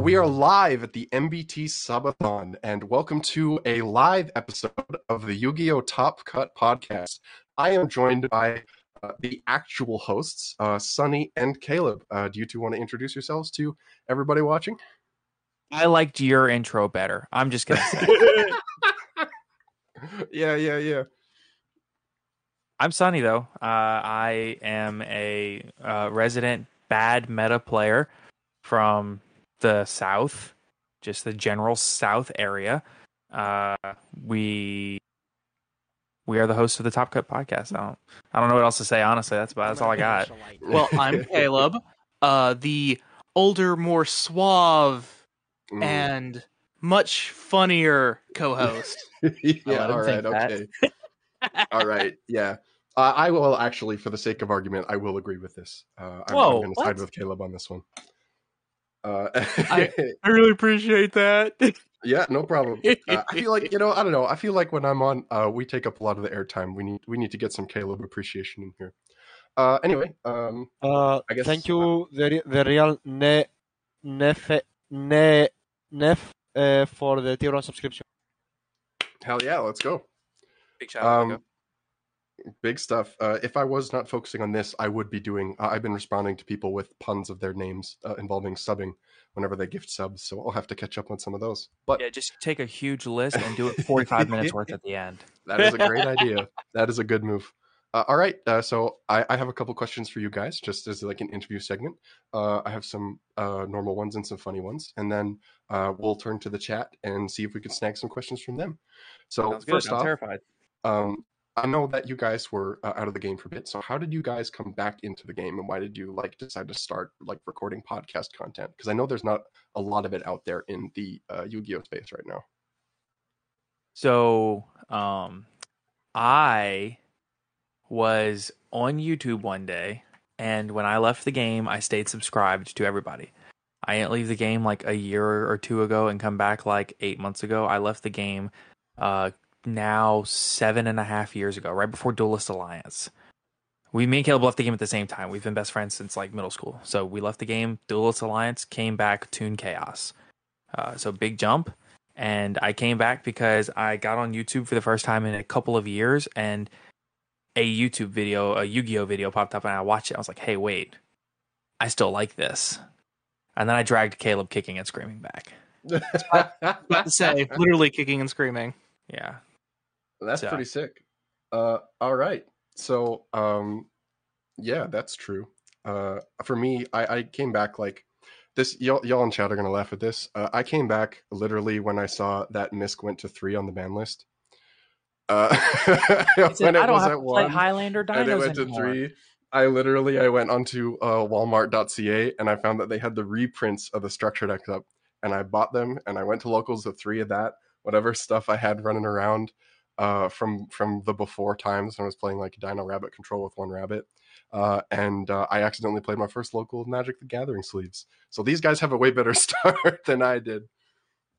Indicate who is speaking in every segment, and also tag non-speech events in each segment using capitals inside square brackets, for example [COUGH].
Speaker 1: We are live at the MBT Subathon, and welcome to a live episode of the Yu Gi Oh! Top Cut podcast. I am joined by uh, the actual hosts, uh, Sunny and Caleb. Uh, do you two want to introduce yourselves to everybody watching?
Speaker 2: I liked your intro better. I'm just gonna say. [LAUGHS]
Speaker 1: yeah, yeah, yeah.
Speaker 2: I'm Sunny though. Uh, I am a uh, resident bad meta player from the South, just the general South area. Uh, we we are the hosts of the Top Cut podcast. I don't I don't know what else to say. Honestly, that's about that's all I [LAUGHS] got.
Speaker 3: Well, I'm [LAUGHS] Caleb, uh, the older, more suave
Speaker 1: Mm.
Speaker 3: and much funnier co-host. [LAUGHS]
Speaker 1: yeah, all right, okay. all right, yeah. Uh, I will actually, for the sake of argument, I will agree with this. Uh, I'm,
Speaker 3: Whoa,
Speaker 1: I'm going to side with Caleb on this one. Uh,
Speaker 3: I- [LAUGHS] I really appreciate that.
Speaker 1: yeah, no problem. [LAUGHS] Uh, I feel like you know, I don't know. I feel like when I'm on, uh, we take up a lot of the airtime. We need we need to get some Caleb appreciation in here. Uh, anyway, um,
Speaker 4: Uh,
Speaker 1: I guess-
Speaker 4: thank you, the, re- the real ne, nef, ne, nef, uh, for the tier one subscription.
Speaker 1: hell yeah, let's go.
Speaker 2: Big shout out.
Speaker 1: Big stuff. Uh, if I was not focusing on this, I would be doing. Uh, I've been responding to people with puns of their names uh, involving subbing whenever they gift subs, so I'll have to catch up on some of those. But
Speaker 2: yeah, just take a huge list and do it [LAUGHS] 45 minutes worth at the end.
Speaker 1: that is a great [LAUGHS] idea. That is a good move. Uh, all right, uh, so I, I have a couple questions for you guys, just as like an interview segment. Uh, I have some uh, normal ones and some funny ones, and then uh, we'll turn to the chat and see if we can snag some questions from them. So first
Speaker 2: I'm
Speaker 1: off,
Speaker 2: terrified.
Speaker 1: um, I know that you guys were uh, out of the game for a bit. So how did you guys come back into the game, and why did you like decide to start like recording podcast content? Because I know there's not a lot of it out there in the uh, Yu-Gi-Oh space right now.
Speaker 2: So, um, I was on YouTube one day, and when I left the game, I stayed subscribed to everybody. I didn't leave the game like a year or two ago and come back like eight months ago. I left the game uh, now seven and a half years ago, right before Duelist Alliance. We, me and Caleb left the game at the same time. We've been best friends since like middle school. So we left the game, Duelist Alliance, came back, Toon Chaos. Uh, so big jump and I came back because I got on YouTube for the first time in a couple of years, and a YouTube video, a Yu-Gi-Oh video popped up, and I watched it. I was like, "Hey, wait, I still like this." And then I dragged Caleb kicking and screaming back. [LAUGHS]
Speaker 3: About to say, literally kicking and screaming.
Speaker 2: Yeah,
Speaker 1: That's
Speaker 2: So-
Speaker 1: pretty sick. Uh, all right. So, um, yeah, that's true. Uh, for me, I, I came back like this. Y'all, y'all in chat are gonna laugh at this. Uh, I came back literally when I saw that Misk went to three on the ban list. Uh, [LAUGHS] when it
Speaker 2: I don't
Speaker 1: was at one,
Speaker 2: Highlander
Speaker 1: and it
Speaker 2: Dinos
Speaker 1: went to three, I literally I went onto uh, Walmart.ca and I found that they had the reprints of the structure decks up, and I bought them and I went to locals with three of that, whatever stuff I had running around, uh, from from the before times when I was playing like Dino Rabbit Control with one rabbit, uh, and uh, I accidentally played my first local Magic the Gathering sleeves. So these guys have a way better [LAUGHS] start than I did.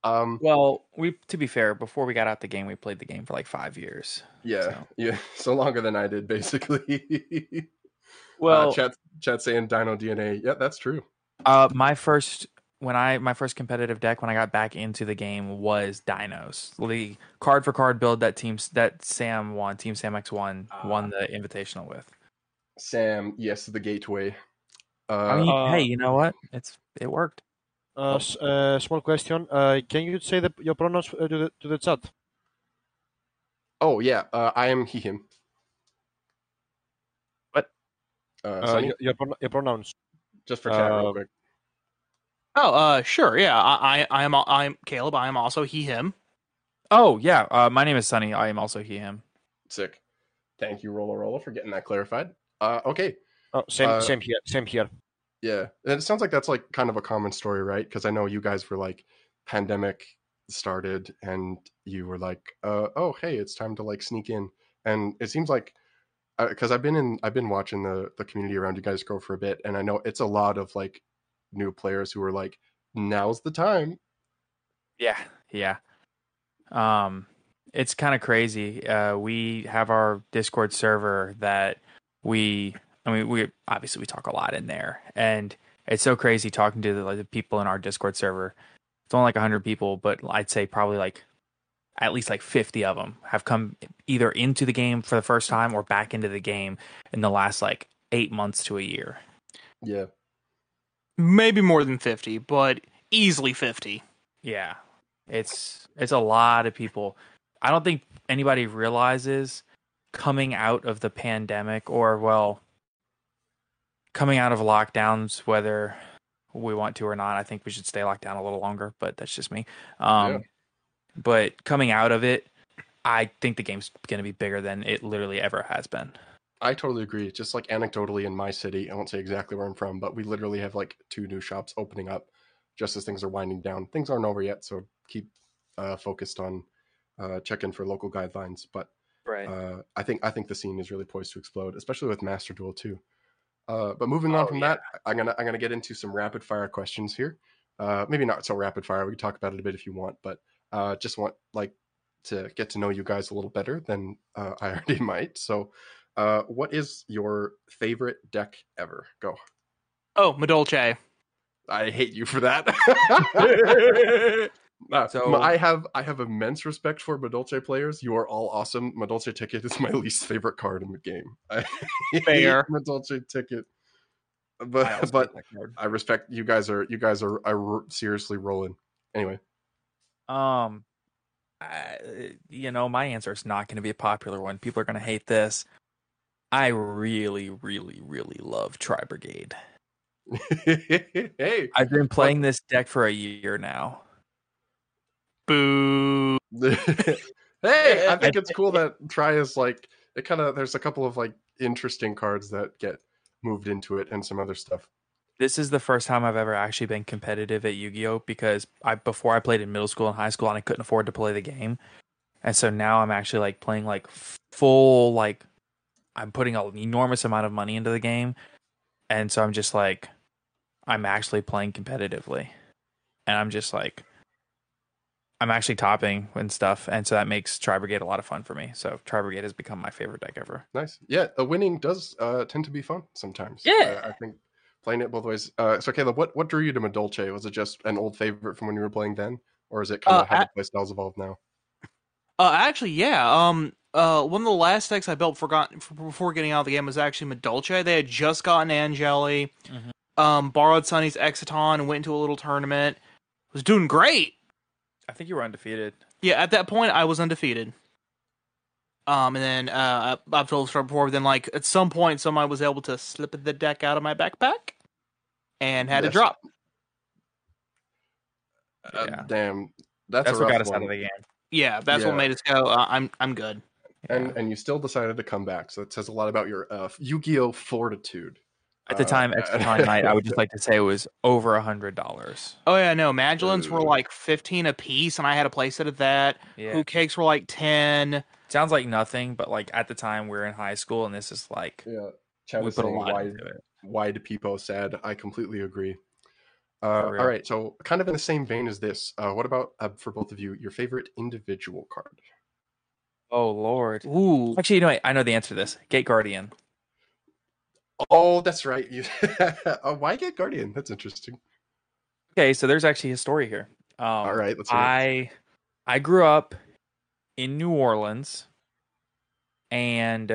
Speaker 1: Um,
Speaker 2: Well, we to be fair, before we got out the game, we played the game for like five years.
Speaker 1: yeah,
Speaker 2: so-
Speaker 1: yeah, [LAUGHS] so longer than I did basically. [LAUGHS]
Speaker 2: Well,
Speaker 1: uh, chat chat saying Dino DNA. Yeah, that's true.
Speaker 2: Uh, my first when I my first competitive deck when I got back into the game was Dinos. The card for card build that teams that Sam won, Team Sam X One won the invitational with.
Speaker 1: Sam, yes, the gateway. Uh,
Speaker 2: I mean,
Speaker 4: Uh,
Speaker 2: hey, you know what? It's it worked.
Speaker 4: Uh, s- uh, small question. Uh, can you say the, your pronouns uh, to the to the chat?
Speaker 1: oh yeah, uh, I am he him.
Speaker 2: What?
Speaker 1: Uh,
Speaker 4: Uh,
Speaker 1: Sunny?
Speaker 4: your, your, prono- your pronouns.
Speaker 1: just for chat, real
Speaker 4: uh,
Speaker 1: quick.
Speaker 3: Oh, uh, sure, yeah. I, I, I am, I am Caleb. I am also he, him.
Speaker 2: Oh yeah, uh, my name is Sunny. I am also he him.
Speaker 1: Sick. Thank you, Rolla Rolla, for getting that clarified. Uh, okay,
Speaker 4: Oh, same
Speaker 1: Uh,
Speaker 4: same here. Same here.
Speaker 1: yeah, and it sounds like that's like kind of a common story, right? Because I know you guys were like pandemic started, and you were like, uh, oh hey, it's time to like sneak in, and it seems like because I've been in, I've been watching the the community around you guys grow for a bit, and I know it's a lot of like new players who are like, now's the time.
Speaker 2: Yeah, yeah. Um, it's kind of crazy. Uh, we have our Discord server that we, I mean, we obviously we talk a lot in there, and it's so crazy talking to the, like, the people in our Discord server. It's only like hundred people, but I'd say probably like at least like fifty of them have come either into the game for the first time or back into the game in the last like eight months to a year.
Speaker 1: Yeah,
Speaker 3: Maybe more than 50, but easily 50.
Speaker 2: Yeah. It's it's a lot of people. I don't think anybody realizes coming out of the pandemic or well coming out of lockdowns whether we want to or not. I think we should stay locked down a little longer, but that's just me. Um
Speaker 1: Yeah.
Speaker 2: but coming out of it, I think the game's going to be bigger than it literally ever has been.
Speaker 1: I totally agree. Just like anecdotally in my city, I won't say exactly where I'm from, but we literally have like two new shops opening up just as things are winding down. Things aren't over yet, so keep uh, focused on uh, checking for local guidelines. But
Speaker 2: Right.
Speaker 1: uh, I think I think the scene is really poised to explode, especially with Master Duel too. Uh, but moving on
Speaker 2: Oh,
Speaker 1: from
Speaker 2: yeah.
Speaker 1: that, I'm gonna I'm gonna get into some rapid fire questions here. Uh, maybe not so rapid fire. We can talk about it a bit if you want, but uh, just want like to get to know you guys a little better than uh, [LAUGHS] I already might. So, uh, what is your favorite deck ever? Go.
Speaker 3: Oh, Madolche.
Speaker 1: I hate you for that. [LAUGHS] [LAUGHS] Uh,
Speaker 2: So-
Speaker 1: I have I have immense respect for Madolche players. You are all awesome. Madolche Ticket is my [LAUGHS] least favorite card in the game. I hate
Speaker 3: Fair.
Speaker 1: Madolche Ticket,
Speaker 2: I
Speaker 1: but
Speaker 2: also
Speaker 1: but
Speaker 2: like that card.
Speaker 1: I respect you guys are you guys are, are seriously rolling. Anyway,
Speaker 2: Um, I, you know, my answer is not going to be a popular one. People are going to hate this. I really, really, really love Tri Brigade. [LAUGHS]
Speaker 1: hey,
Speaker 2: I've been playing this deck for a year now.
Speaker 3: Boo. [LAUGHS]
Speaker 1: hey, I think it's cool that [LAUGHS] Try is like it kind of. There's a couple of like interesting cards that get moved into it and some other stuff.
Speaker 2: This is the first time I've ever actually been competitive at Yu-Gi-Oh because I before I played in middle school and high school and I couldn't afford to play the game. And so now I'm actually like playing like full like I'm putting an enormous amount of money into the game. And so I'm just like I'm actually playing competitively. And I'm just like I'm actually topping and stuff, and so that makes Tri Brigade a lot of fun for me. So Tri Brigade has become my favorite deck ever.
Speaker 1: Nice. Yeah, the winning does uh, tend to be fun sometimes.
Speaker 2: Yeah.
Speaker 1: I, I think playing it both ways. Uh, so, Caleb, what, what drew you to Madolche? Was it just an old favorite from when you were playing then? Or is it kind
Speaker 3: Uh,
Speaker 1: of how
Speaker 3: I-
Speaker 1: the playstyles evolved now?
Speaker 3: Uh, actually, yeah. Um, uh, one of the last decks I built forgot before getting out of the game was actually Madolche. They had just gotten Angelly,
Speaker 2: Mhm.
Speaker 3: um, borrowed Sunny's Exciton, and went into a little tournament. Was doing great.
Speaker 2: I think you were undefeated.
Speaker 3: Yeah, at that point, I was undefeated. Um, and then uh, I- I've told this story before. Then, like at some point, somebody was able to slip the deck out of my backpack and had
Speaker 1: Yes.
Speaker 3: to drop.
Speaker 1: Uh,
Speaker 2: Yeah.
Speaker 1: damn. That's,
Speaker 2: That's
Speaker 1: a
Speaker 2: what
Speaker 1: rough
Speaker 2: got us
Speaker 1: one.
Speaker 2: out of the game.
Speaker 3: Yeah, that's
Speaker 1: Yeah.
Speaker 3: what made us go. Uh, I'm I'm good.
Speaker 1: And and you still decided to come back. So it says a lot about your uh, Yu-Gi-Oh fortitude.
Speaker 2: At the
Speaker 1: Uh,
Speaker 2: time, Extra Time Night, I would just [LAUGHS] like to say it was over a hundred dollars.
Speaker 3: Oh yeah, no, Magellans were like fifteen a piece, and I had a playset of that.
Speaker 2: Yeah.
Speaker 3: Hootcakes were like ten.
Speaker 2: Sounds like nothing, but like at the time we are in high school, and this is like
Speaker 1: Yeah, Chad
Speaker 2: we put a lot
Speaker 1: why
Speaker 2: into it.
Speaker 1: why do people sad? I completely agree. Uh, all right, so kind of in the same vein as this, uh, what about uh, for both of you your favorite individual card?
Speaker 2: Oh lord.
Speaker 3: Ooh,
Speaker 2: Actually, you know, what? I know the answer to this. Gate Guardian.
Speaker 1: Oh, that's right. You uh, [LAUGHS] why Gate Guardian? That's interesting.
Speaker 2: Okay, so there's actually a story here. Um,
Speaker 1: All right, let's hear it.
Speaker 2: I I grew up in New Orleans, and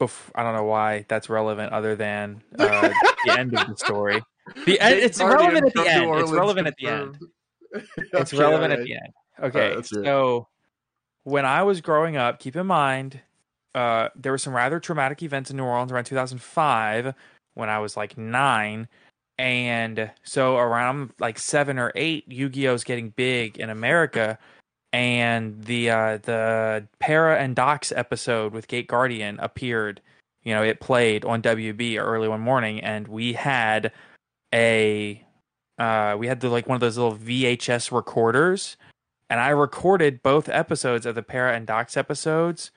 Speaker 2: bef- I don't know why that's relevant, other than uh, the end of the story. The end, it's relevant at the end. It's relevant at the end. It's
Speaker 1: Okay,
Speaker 2: relevant at the end. Okay,
Speaker 1: let's it.
Speaker 2: so when I was growing up, keep in mind, uh, there were some rather traumatic events in New Orleans around 2005 when I was like nine. And so around like seven or eight, Yu Gi Oh! is getting big in America. And the uh, the Para and Dox episode with Gate Guardian appeared. You know, it played on WB early one morning, and we had a uh, we had the like one of those little VHS recorders, and I recorded both episodes of the Para and Dox episodes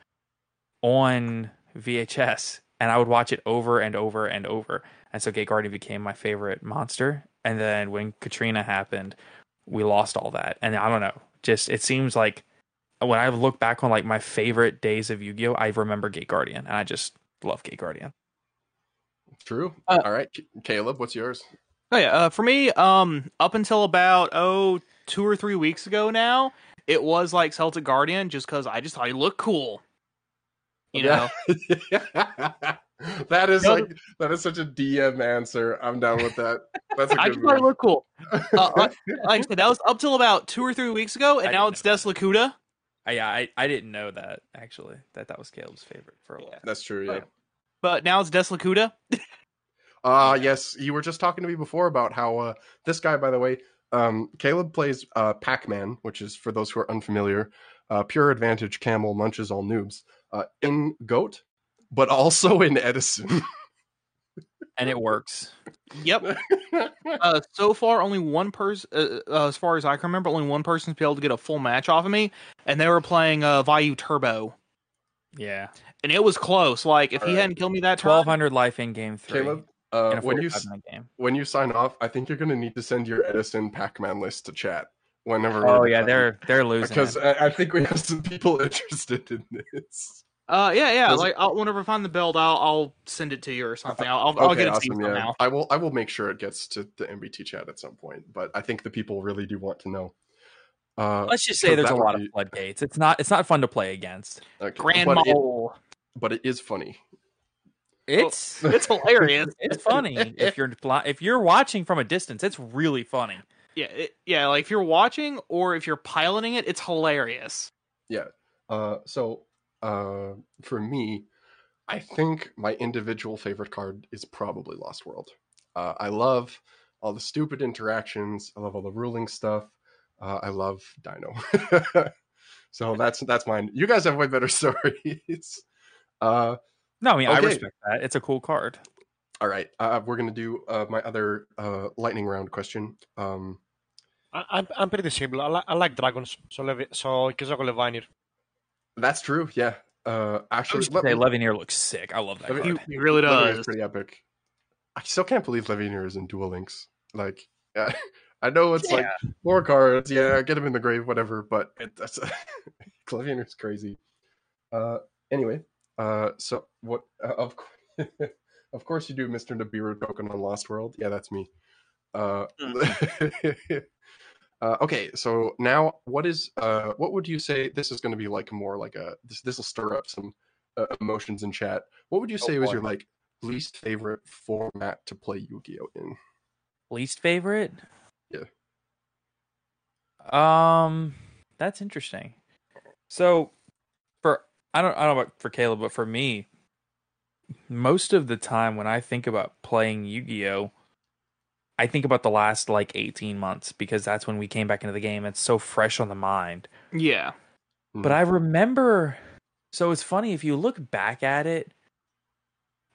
Speaker 2: on VHS, and I would watch it over and over and over. And so Gate Guardian became my favorite monster. And then when Katrina happened, we lost all that. And I don't know, just it seems like when I look back on like my favorite days of Yu-Gi-Oh, I remember Gate Guardian, and I just love Gate Guardian.
Speaker 1: True.
Speaker 3: Uh,
Speaker 1: All right, Caleb, what's yours?
Speaker 3: Oh yeah, uh, for me, um, up until about oh two or three weeks ago now, it was like Celtic Guardian, just because I just thought he looked cool. You know, [LAUGHS]
Speaker 1: that is
Speaker 3: No,
Speaker 1: like that is such a DM answer. I'm down with that. That's a [LAUGHS]
Speaker 3: I
Speaker 1: good
Speaker 3: just thought he
Speaker 1: one.
Speaker 3: looked cool. [LAUGHS] Uh, uh, like I said, that was up till about two or three weeks ago, and
Speaker 2: I
Speaker 3: now it's Des Lacooda.
Speaker 2: I, yeah, I, I didn't know that actually that that was Caleb's favorite for a while.
Speaker 1: That's true. Yeah.
Speaker 3: But now it's Des Lacooda.
Speaker 1: Uh yes, you were just talking to me before about how uh this guy, by the way, um Caleb plays uh Pac-Man, which is for those who are unfamiliar, uh pure advantage camel munches all noobs, uh in Goat, but also [LAUGHS] in Edison.
Speaker 2: and it works.
Speaker 3: Yep. [LAUGHS] uh, so far, only one person, uh, uh, as far as I can remember, only one person's been able to get a full match off of me, and they were playing uh, Vayu Turbo,
Speaker 2: Yeah,
Speaker 3: and it was close. Like if he
Speaker 1: Alright.
Speaker 3: hadn't killed me that turn,
Speaker 2: twelve hundred life in game three.
Speaker 1: Caleb, uh when you
Speaker 2: 45
Speaker 1: s-
Speaker 2: minute game.
Speaker 1: when you sign off, I think you're gonna need to send your Edison Pac-Man list to chat whenever.
Speaker 2: Oh
Speaker 1: we
Speaker 2: yeah,
Speaker 1: decide.
Speaker 2: they're they're [LAUGHS] losing.
Speaker 1: because. I, I think we have some people [LAUGHS] interested in this.
Speaker 3: uh, yeah, yeah.
Speaker 1: Does-
Speaker 3: Like I'll, whenever I find the build, I'll I'll send it to you or something. I'll I'll, I'll get it to
Speaker 1: awesome.
Speaker 3: you
Speaker 1: Yeah,
Speaker 3: somehow.
Speaker 1: I will. I will make sure it gets to the MBT chat at some point. But I think the people really do want to know. Uh,
Speaker 2: Let's just say there's a lot
Speaker 1: be-
Speaker 2: of floodgates. It's not it's not fun to play against.
Speaker 1: okay,
Speaker 3: Grand
Speaker 1: but it, but it is funny.
Speaker 2: It's [LAUGHS]
Speaker 3: It's hilarious. [LAUGHS]
Speaker 2: it's funny if you're if you're watching from a distance. It's really funny.
Speaker 3: yeah, it, yeah. Like if you're watching or if you're piloting it, it's hilarious.
Speaker 1: Yeah. Uh, so uh, for me, I think my individual favorite card is probably Lost World. Uh, I love all the stupid interactions. I love all the ruling stuff. Uh, I love Dino. [LAUGHS] so that's that's mine. You guys have way better stories. Uh,
Speaker 2: no, I mean
Speaker 1: okay.
Speaker 2: I respect that. It's a cool card.
Speaker 1: All right, uh, we're gonna do uh, my other uh, lightning round question. Um,
Speaker 4: I, am I'm pretty simple. I, li- I like dragons, so Levi- so Kizago Levianeer.
Speaker 1: That's true. Yeah. Uh, actually, I
Speaker 2: say, Levianeer looks sick. I love that. Levianeer,
Speaker 3: he, he, really does.
Speaker 1: Pretty epic. I still can't believe Levianeer is in Duel Links. Like, [LAUGHS] yeah, I know it's yeah. like more cards. Yeah, get him in the grave, whatever. But it, that's [LAUGHS] is crazy. Uh, anyway, uh, so what? Uh, of [LAUGHS] course, of course, you do Mister Nibiru token on Lost World. Yeah, that's me. Uh, [LAUGHS] uh, okay, so now what is uh, what would you say? This is going to be like more like a this. This will stir up some uh, emotions in chat. What would you
Speaker 4: Oh,
Speaker 1: say was
Speaker 4: boy.
Speaker 1: your like least favorite format to play Yu-Gi-Oh in?
Speaker 2: Least favorite?
Speaker 1: Yeah.
Speaker 2: Um, that's interesting. So, I don't I don't know about for Caleb, but for me, most of the time when I think about playing Yu-Gi-Oh, I think about the last like eighteen months because that's when we came back into the game. It's so fresh on the mind.
Speaker 3: Yeah. Hmm.
Speaker 2: But I remember so it's funny if you look back at it,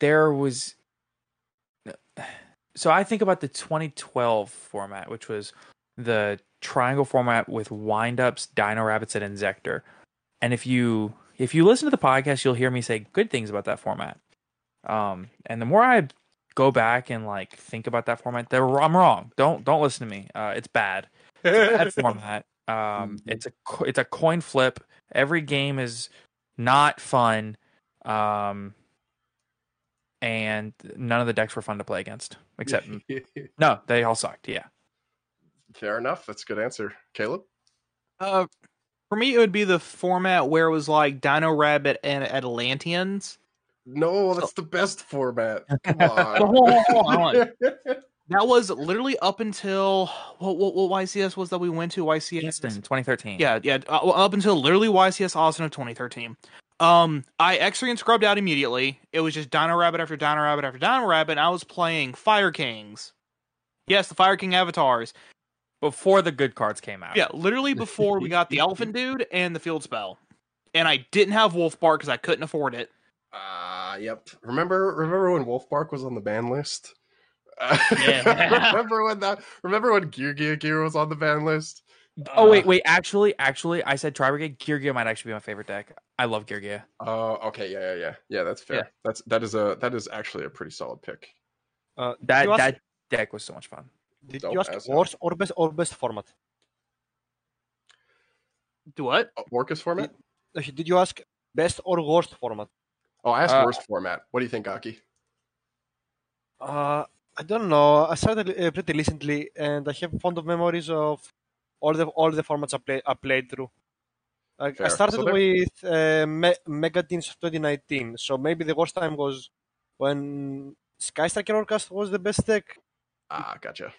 Speaker 2: there was [SIGHS] so I think about the 2012 format, which was the triangle format with windups, Dino Rabbits, and Inzektor. And if you if you listen to the podcast, you'll hear me say good things about that format. Um, and the more I go back and like think about that format, I'm wrong. Don't don't listen to me. Uh, it's bad. It's a bad [LAUGHS] format. Um, it's a it's a coin flip. Every game is not fun. Um, and none of the decks were fun to play against, except [LAUGHS] no, they all sucked. Yeah.
Speaker 1: Fair enough. That's a good answer, Caleb.
Speaker 3: Uh, for me, it would be the format where it was like Dino Rabbit and Atlanteans.
Speaker 1: No, that's the best format. [LAUGHS] Come on.
Speaker 3: on, hold on, hold on. [LAUGHS] That was literally up until what, what, what YCS was that we went to YCS
Speaker 2: Austin, 2013.
Speaker 3: Yeah, yeah, uh, up until literally YCS Austin of 2013. Um, I X3 and scrubbed out immediately. It was just Dino Rabbit after Dino Rabbit after Dino Rabbit. And I was playing Fire Kings. Yes, the Fire King avatars.
Speaker 2: Before the good cards came out.
Speaker 3: Yeah, literally before we got the Elephant Dude and the Field Spell. And I didn't have Wolf Bark because I couldn't afford it.
Speaker 1: Ah, yep. Remember, remember when Wolf Bark was on the ban list? [LAUGHS]
Speaker 3: Yeah. [LAUGHS]
Speaker 1: remember when that? Remember when Gear Gear Gear was on the ban list?
Speaker 2: Oh wait, wait. Actually, actually, I said Tri Brigade. Gear Gear might actually be my favorite deck. I love Gear Gear.
Speaker 1: Oh, okay, yeah, yeah, yeah, yeah. That's fair.
Speaker 2: Yeah.
Speaker 1: That's that is a that is actually a pretty solid pick.
Speaker 4: Uh,
Speaker 2: That
Speaker 4: did
Speaker 2: that deck was so much fun.
Speaker 4: Did you ask
Speaker 1: as hell.
Speaker 4: worst or best or best format?
Speaker 3: Do what?
Speaker 1: Oh, Orcust format?
Speaker 4: Uh, Did you ask best or worst format?
Speaker 1: Oh, I asked
Speaker 2: Uh,
Speaker 1: worst format. What do you think, Aki?
Speaker 4: Uh, I don't know. I started uh, pretty recently, and I have fond of memories of all the all the formats I, play, I played through. I, I started
Speaker 1: So
Speaker 4: with uh, Me- Mega 2019, so maybe the worst time was when Sky Striker Orcust was the best deck
Speaker 1: Ah, gotcha.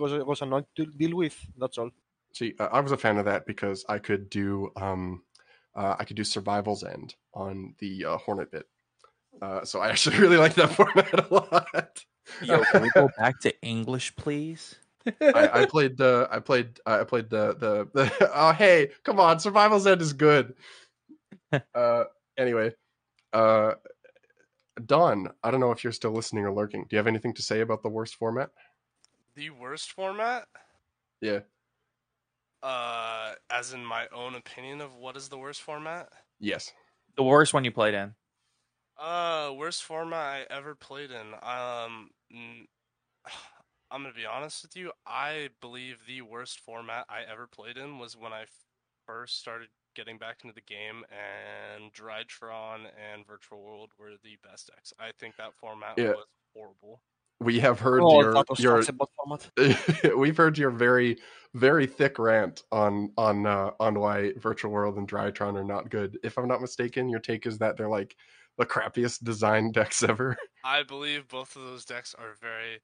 Speaker 4: Because it was annoying to deal with. That's all.
Speaker 1: See, uh, I was a fan of that because I could do um, uh, I could do Survival's End on the uh, Hornet bit. Uh, so I [LAUGHS] actually really like that [LAUGHS] format a lot.
Speaker 2: Yo, [LAUGHS] can we go back to English, please?
Speaker 1: I, I played the I played uh, I played the the, the oh hey come on Survival's End is good. uh, anyway, uh, Don, I don't know if you're still listening or lurking. Do you have anything to say about the worst format?
Speaker 5: The worst format?
Speaker 1: Yeah.
Speaker 5: Uh, as in my own opinion of what is the worst format?
Speaker 1: Yes.
Speaker 2: The worst one you played in.
Speaker 5: Uh, worst format I ever played in. Um, [SIGHS] I'm gonna be honest with you. I believe the worst format I ever played in was when I first started getting back into the game, and Drytron and Virtual World were the best decks. I think that format
Speaker 1: Yeah.
Speaker 5: was horrible.
Speaker 1: We have heard
Speaker 4: oh,
Speaker 1: your
Speaker 4: that was
Speaker 1: your
Speaker 4: such a bad format.
Speaker 1: we've heard your very very thick rant on on uh, on why virtual world and drytron are not good if i'm not mistaken your take is that they're like the crappiest design [LAUGHS] decks ever
Speaker 5: I believe both of those decks are very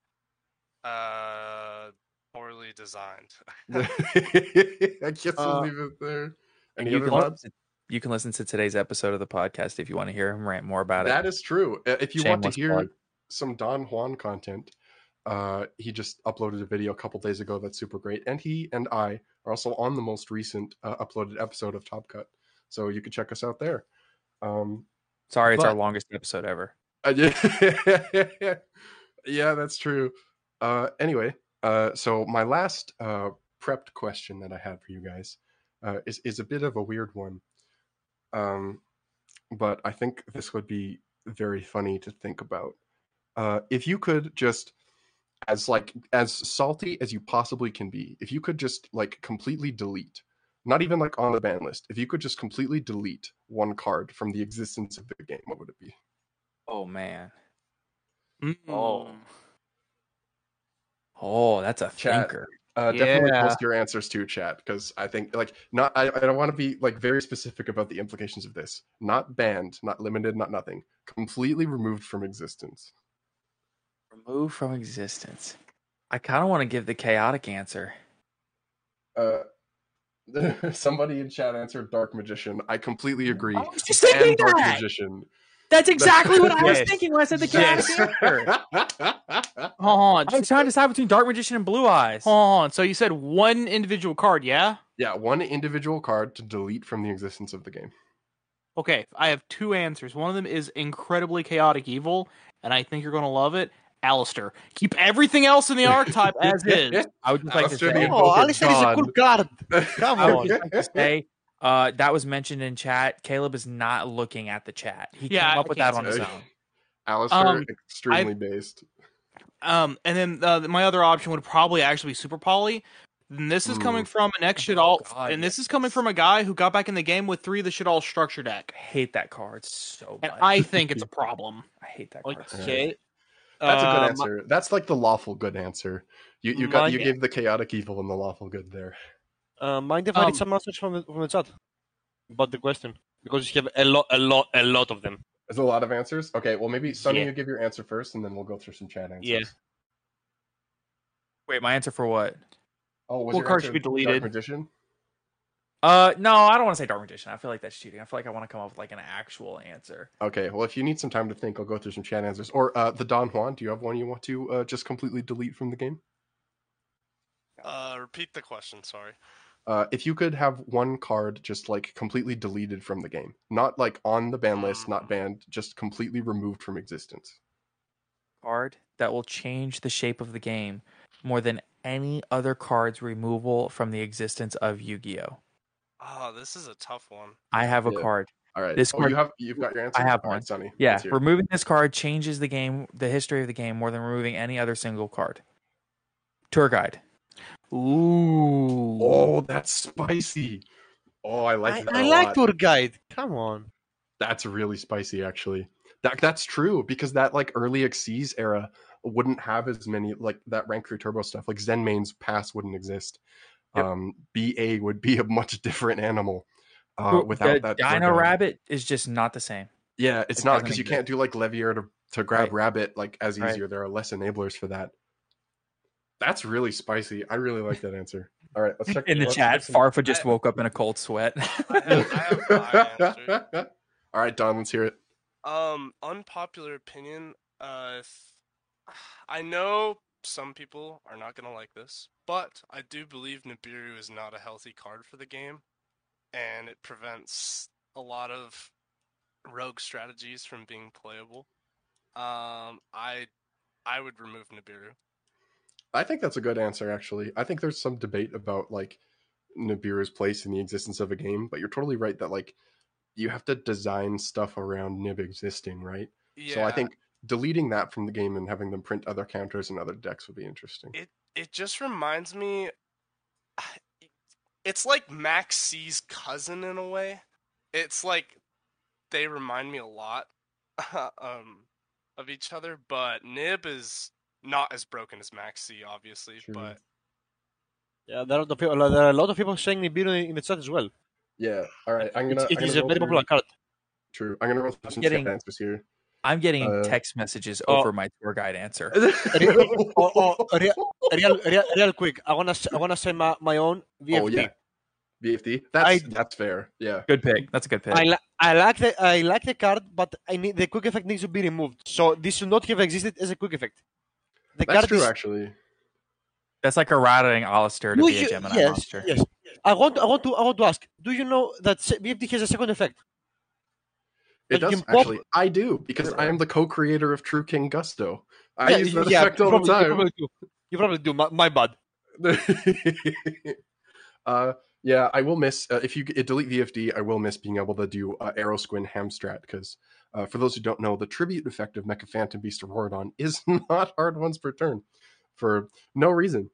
Speaker 5: uh poorly designed. [LAUGHS] [LAUGHS]
Speaker 1: i guess
Speaker 4: Uh,
Speaker 1: we'll leave it there
Speaker 2: And
Speaker 1: any
Speaker 2: you
Speaker 1: other
Speaker 2: can,
Speaker 1: thoughts
Speaker 2: listen, you can listen to today's episode of the podcast if you want to hear him rant more about it.
Speaker 1: that is true Uh, if you want to
Speaker 2: Shameless
Speaker 1: hear
Speaker 2: plug.
Speaker 1: Some don juan content uh he just uploaded a video a couple days ago that's super great and he and i are also on the most recent uh, uploaded episode of top cut so you can check us out there um
Speaker 2: Sorry, it's our longest episode ever.
Speaker 1: Uh, yeah, [LAUGHS] yeah, that's true. Uh, anyway, uh, so my last uh, prepped question that I had for you guys uh, is is a bit of a weird one, um, but I think this would be very funny to think about. Uh, if you could just, as like as salty as you possibly can be, if you could just like completely delete, not even like on the ban list, if you could just completely delete one card from the existence of the game, what would it be?
Speaker 2: Oh man.
Speaker 3: Mm.
Speaker 2: Oh. Oh, that's a
Speaker 1: Chat.
Speaker 2: thinker.
Speaker 1: Uh, definitely
Speaker 3: Yeah.
Speaker 1: post your answers to chat because I think like not I, I don't want to be like very specific about the implications of this. Not banned, not limited, not nothing. Completely removed from existence.
Speaker 2: Remove from existence. I kind of want to give the chaotic answer.
Speaker 1: Uh, [LAUGHS] somebody in chat answered Dark Magician. I completely agree.
Speaker 2: I was just thinking
Speaker 1: and Dark
Speaker 2: that!
Speaker 1: Magician.
Speaker 2: That's exactly what I was [LAUGHS]
Speaker 3: Yes.
Speaker 2: thinking when I said the chaotic
Speaker 3: Yes.
Speaker 2: answer. [LAUGHS]
Speaker 3: Hold on.
Speaker 2: I was trying to decide between Dark Magician and Blue Eyes.
Speaker 3: Hold on. So you said one individual card, yeah?
Speaker 1: yeah, one individual card to delete from the existence of the game.
Speaker 3: Okay, I have two answers. One of them is incredibly chaotic evil, and I think you're going to love it. Aleister. Keep everything else in the archetype as [LAUGHS] is.
Speaker 2: I would just like to
Speaker 1: Aleister the
Speaker 2: say,
Speaker 4: Oh, Aleister is a cool
Speaker 1: Dawn.
Speaker 4: card. Come [LAUGHS]
Speaker 2: I
Speaker 4: on.
Speaker 2: would just like to [LAUGHS] say uh, that was mentioned in chat. Caleb is not looking at the chat. He
Speaker 3: Yeah,
Speaker 2: came up
Speaker 3: I
Speaker 2: with that on his own.
Speaker 1: Aleister,
Speaker 3: Um,
Speaker 1: extremely based.
Speaker 3: Um, and then uh, my other option would probably actually be Super Poly. And this is coming from an ex Shaddoll,
Speaker 2: God,
Speaker 3: and this is coming from a guy who got back in the game with three of the Shaddoll structure deck.
Speaker 2: I hate that card so
Speaker 3: And. I think it's a problem.
Speaker 2: I hate that card. so much.
Speaker 4: Okay.
Speaker 1: That's a good
Speaker 4: Uh,
Speaker 1: answer. That's like the lawful good answer. You you got you gave the chaotic evil and the lawful good there.
Speaker 4: Uh, mind if I read
Speaker 3: Um,
Speaker 4: some message from the, from the chat about the question? Because you have a lot, a lot, a lot of them.
Speaker 1: There's a lot of answers. Okay, well maybe Sunny,
Speaker 4: Yeah.
Speaker 1: you give your answer first, and then we'll go through some chat answers.
Speaker 4: Yeah.
Speaker 2: Wait, my answer for what?
Speaker 1: Oh, was
Speaker 3: What
Speaker 1: your
Speaker 3: card should be
Speaker 1: Dark
Speaker 3: deleted?
Speaker 1: Magician?
Speaker 2: Uh, no, I don't want to say Dark Magician. I feel like that's cheating. I feel like I want to come up with like an actual answer.
Speaker 1: Okay, well if you need some time to think, I'll go through some chat answers. Or uh, the Don Juan, do you have one you want to uh, just completely delete from the game?
Speaker 5: Uh, repeat the question. Sorry.
Speaker 1: Uh, if you could have one card just like completely deleted from the game, not like on the ban list, not banned, just completely removed from existence.
Speaker 2: Card that will change the shape of the game more than any other card's removal from the existence of Yu-Gi-Oh.
Speaker 5: Oh, this is a tough one.
Speaker 2: I have a
Speaker 1: Yeah.
Speaker 2: card.
Speaker 1: All right.
Speaker 2: This
Speaker 1: oh,
Speaker 2: card-
Speaker 1: you have you've got your answer.
Speaker 2: I have
Speaker 1: All right,
Speaker 2: one.
Speaker 1: Sunny.
Speaker 2: Yeah,
Speaker 1: let's hear it.
Speaker 2: removing this card changes the game, the history of the game, more than removing any other single card. Tour guide.
Speaker 3: Ooh.
Speaker 1: Oh, that's spicy. Oh, I like
Speaker 4: I,
Speaker 1: that.
Speaker 4: I
Speaker 1: a
Speaker 4: like
Speaker 1: lot.
Speaker 4: tour guide. Come on.
Speaker 1: That's really spicy, actually. That that's true because that like early Xyz era wouldn't have as many like that rank three turbo stuff. Like Zen Main's pass wouldn't exist.
Speaker 2: Yep.
Speaker 1: Um, BA would be a much different animal uh,
Speaker 2: Well,
Speaker 1: without
Speaker 2: the
Speaker 1: that.
Speaker 2: Dino
Speaker 1: Zorgon.
Speaker 2: Rabbit is just not the same.
Speaker 1: Yeah, it's
Speaker 2: It
Speaker 1: not because you
Speaker 2: exist.
Speaker 1: can't do like Leviair to to grab
Speaker 2: Right.
Speaker 1: Rabbit like as
Speaker 2: Right.
Speaker 1: easier. There are less enablers for that. That's really spicy. I really like that answer. All right, let's [LAUGHS] check
Speaker 2: In the
Speaker 1: let's
Speaker 2: chat, Farfa just woke up in a cold sweat.
Speaker 5: I have, I have [LAUGHS] my answer. [LAUGHS]
Speaker 1: All right, Don, let's hear it.
Speaker 5: Um, unpopular opinion. Uh, [SIGHS] I know some people are not gonna like this, but I do believe Nibiru is not a healthy card for the game, and it prevents a lot of rogue strategies from being playable. Um, I, I would remove Nibiru.
Speaker 1: I think that's a good answer, actually. I think there's some debate about like Nibiru's place in the existence of a game, but you're totally right that like you have to design stuff around Nib existing, right?
Speaker 5: Yeah,
Speaker 1: So I think deleting that from the game and having them print other counters and other decks would be interesting.
Speaker 5: it it just reminds me [SIGHS] it's like Max C's cousin in a way. It's like they remind me a lot [LAUGHS] um of each other, but Nib is not as broken as Max C, obviously,
Speaker 1: True.
Speaker 5: but
Speaker 4: Yeah, there are, the people, there are a lot of people saying Nibiru in the chat as well.
Speaker 1: Yeah. All right. I'm gonna.
Speaker 4: it
Speaker 1: I'm
Speaker 4: is
Speaker 1: gonna
Speaker 4: a very popular card.
Speaker 1: True. I'm gonna roll through some
Speaker 2: Getting-
Speaker 1: answers here.
Speaker 2: I'm getting
Speaker 1: Uh,
Speaker 2: text messages
Speaker 4: oh.
Speaker 2: over my tour guide answer. [LAUGHS]
Speaker 4: oh, oh, real, real, real, real quick. I wanna s- I wanna say my, my own VFD.
Speaker 1: Oh yeah. VFD. That's
Speaker 4: I-
Speaker 1: that's fair. Yeah.
Speaker 2: Good pick. That's a good pick.
Speaker 4: I, li- I like the I like the card, but I need the quick effect needs to be removed. So this should not have existed as a quick effect. The
Speaker 1: That's
Speaker 4: card
Speaker 1: true,
Speaker 4: is,
Speaker 1: actually.
Speaker 2: That's like a routing Aleister to
Speaker 4: Do
Speaker 2: be a Gemini
Speaker 4: yes,
Speaker 2: monster.
Speaker 4: yes. I want I want to I want to ask. Do you know that se- VFD has a second effect?
Speaker 1: It does
Speaker 4: pop-
Speaker 1: actually. I do because I am the co-creator of True King Gusto. I
Speaker 4: Yeah,
Speaker 1: use that
Speaker 4: yeah,
Speaker 1: effect
Speaker 4: you
Speaker 1: all the
Speaker 4: probably- You
Speaker 1: time.
Speaker 4: probably do. You probably do. My, my bad. [LAUGHS]
Speaker 1: uh, yeah, I will miss uh, if you uh, delete VFD. I will miss being able to do uh, Arrow Squin Hamstrat because uh, for those who don't know, the tribute effect of Mecha Phantom Beast of Auroradon [LAUGHS] is not hard ones per turn for no reason.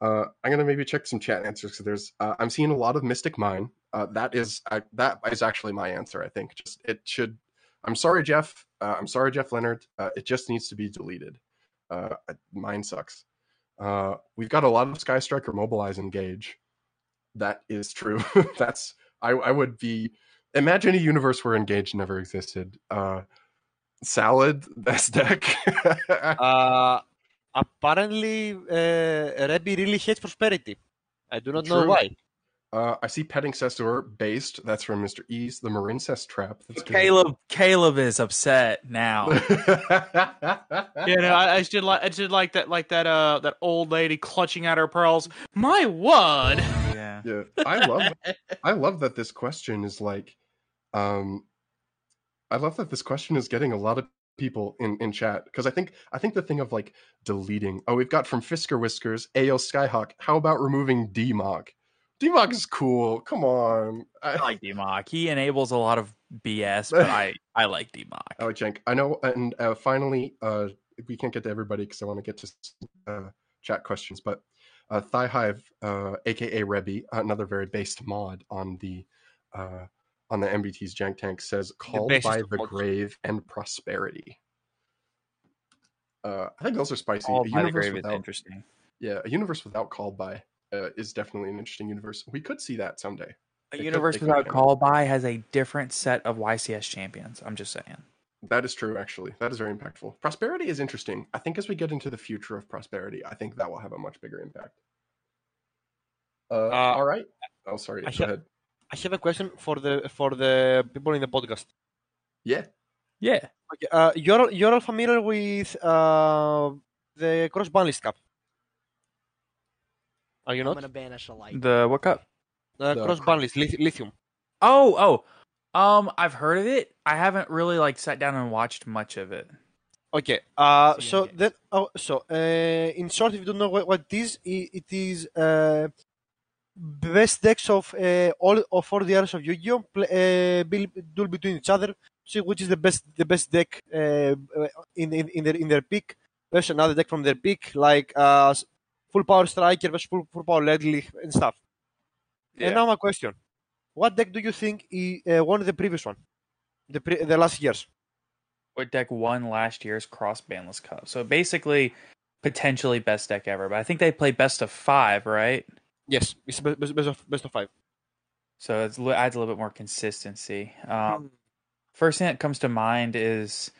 Speaker 1: Uh, I'm gonna maybe check some chat answers because there's uh, I'm seeing a lot of Mystic Mine. Uh, that is uh, that is actually my answer. I think just it should. I'm sorry, Jeff. Uh, I'm sorry, Jeff Leonard. Uh, it just needs to be deleted. Uh, mine sucks. Uh, we've got a lot of Sky Striker Mobilize Engage. That is true. [LAUGHS] That's I, I would be imagine a universe where Engage never existed. Uh, salad [LAUGHS] best deck. [LAUGHS]
Speaker 4: Uh, apparently, uh, Rebbe really hates prosperity. I do not know why.
Speaker 1: Uh, I see petting Cestor based. That's from Mr. East, the Marincest trap. That's good.
Speaker 2: Caleb Caleb is upset now. [LAUGHS]
Speaker 3: Yeah, no, I, I did like I did like that like that uh that old lady clutching at her pearls. My word.
Speaker 2: yeah.
Speaker 1: yeah, I love I love that this question is like, um, I love that this question is getting a lot of people in in chat because I think I think the thing of like deleting. Oh, we've got from Fisker Whiskers, Ao Skyhawk. How about removing DMOG? DMOG is cool. Come on,
Speaker 2: I
Speaker 1: I,
Speaker 2: like [LAUGHS] DMOC. He enables a lot of BS, but I I like DMOC.
Speaker 1: I like Jenk. I know. And uh, finally, uh, we can't get to everybody because I want to get to uh, chat questions. But uh, Thigh Hive, uh, aka Rebby, another very based mod on the uh, on the MBT's Jank Tank, says called
Speaker 4: basest
Speaker 1: by the grave and prosperity. Uh, I think those are spicy.
Speaker 2: All
Speaker 1: A
Speaker 2: by the
Speaker 1: universe
Speaker 2: grave is
Speaker 1: without-
Speaker 2: interesting.
Speaker 1: Yeah, a universe without called by uh, is definitely an interesting universe. We could see that someday.
Speaker 2: A
Speaker 1: They
Speaker 2: universe
Speaker 1: they could
Speaker 2: without call by has a different set of YCS champions. I'm just saying.
Speaker 1: That is true, actually. That is very impactful. Prosperity is interesting. I think as we get into the future of prosperity, I think that will have a much bigger impact. Uh, all right. Oh, sorry.
Speaker 4: I
Speaker 1: Go
Speaker 4: ha-
Speaker 1: ahead.
Speaker 4: I have a question for the for the people in the podcast.
Speaker 1: Yeah.
Speaker 2: Yeah.
Speaker 4: Okay, uh, you're you're all familiar with uh, the cross ban list cup. Are you
Speaker 6: I'm
Speaker 4: not?
Speaker 6: gonna banish a light.
Speaker 2: The what cup?
Speaker 4: The
Speaker 1: The
Speaker 4: cross ban list, lithium.
Speaker 2: Oh, oh. Um, I've heard of it. I haven't really like sat down and watched much of it.
Speaker 4: Okay. Uh,
Speaker 6: It's
Speaker 4: so
Speaker 6: young
Speaker 4: then, oh, so uh, in short, if you don't know what, what it is, i- it is uh, best decks of uh, all of all the years of Yu-Gi-Oh pl- uh, build, duel between each other. See which is the best the best deck uh, in, in in their in their pick versus another deck from their pick, like uh, s- full power striker versus full, full power Ledley and stuff.
Speaker 2: Yeah.
Speaker 4: And now my question: What deck do you think he, uh, won the previous one, the pre- the last years?
Speaker 2: What deck won last year's cross banless cup? So basically, potentially best deck ever. But I think they play best of five, right?
Speaker 4: Yes, it's best, best, best of best of five.
Speaker 2: So it adds a little bit more consistency. Um, first thing that comes to mind is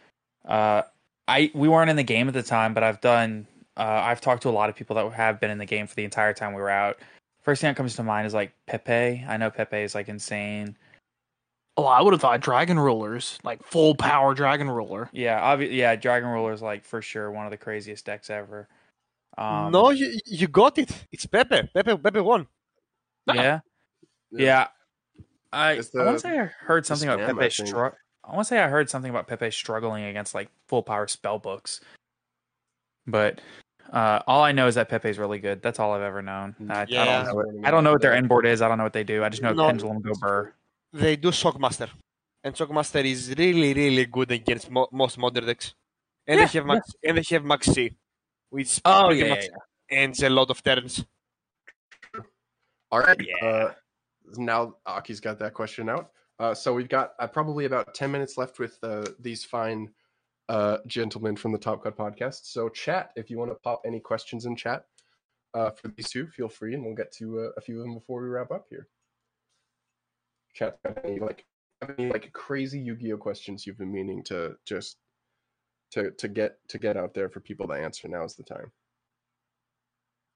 Speaker 2: uh, I we weren't in the game at the time, but I've done uh, I've talked to a lot of people that have been in the game for the entire time we were out. First thing that comes to mind is like Pepe. I know Pepe is like insane.
Speaker 3: Oh, I would have thought Dragon Rulers, like full power Dragon Ruler.
Speaker 2: Yeah, obvi- yeah, Dragon Ruler is like for sure one of the craziest decks ever. Um,
Speaker 4: no, you, you got it. It's Pepe. Pepe Pepe won.
Speaker 2: yeah, yeah. I,
Speaker 1: It's
Speaker 2: I want to say I heard something about
Speaker 1: scam, I
Speaker 2: Pepe. I want to say I heard something about Pepe struggling against like full power spell books. But uh, all I know is that Pepe's really good. That's all I've ever known. I, I
Speaker 4: Yeah.
Speaker 2: don't know. What, I don't know what their end board is. I don't know what they do. I just know
Speaker 4: No.
Speaker 2: Pendulum go burr.
Speaker 4: They do Shockmaster, and Shockmaster is really really good against mo- most modern decks. And
Speaker 2: Yeah,
Speaker 4: they have Max and they have Max C, which
Speaker 2: Oh, yeah,
Speaker 4: much
Speaker 2: yeah,
Speaker 4: ends a lot of turns.
Speaker 1: All right.
Speaker 2: Yeah.
Speaker 1: Uh, now Aki's got that question out. Uh, so we've got uh, probably about 10 minutes left with uh, these fine uh, gentlemen from the Top Cut podcast. So, chat, if you want to pop any questions in chat uh, for these two, feel free, and we'll get to uh, a few of them before we wrap up here. Chat, any like any like crazy Yu-Gi-Oh questions you've been meaning to just to to get to get out there for people to answer? Now is the time.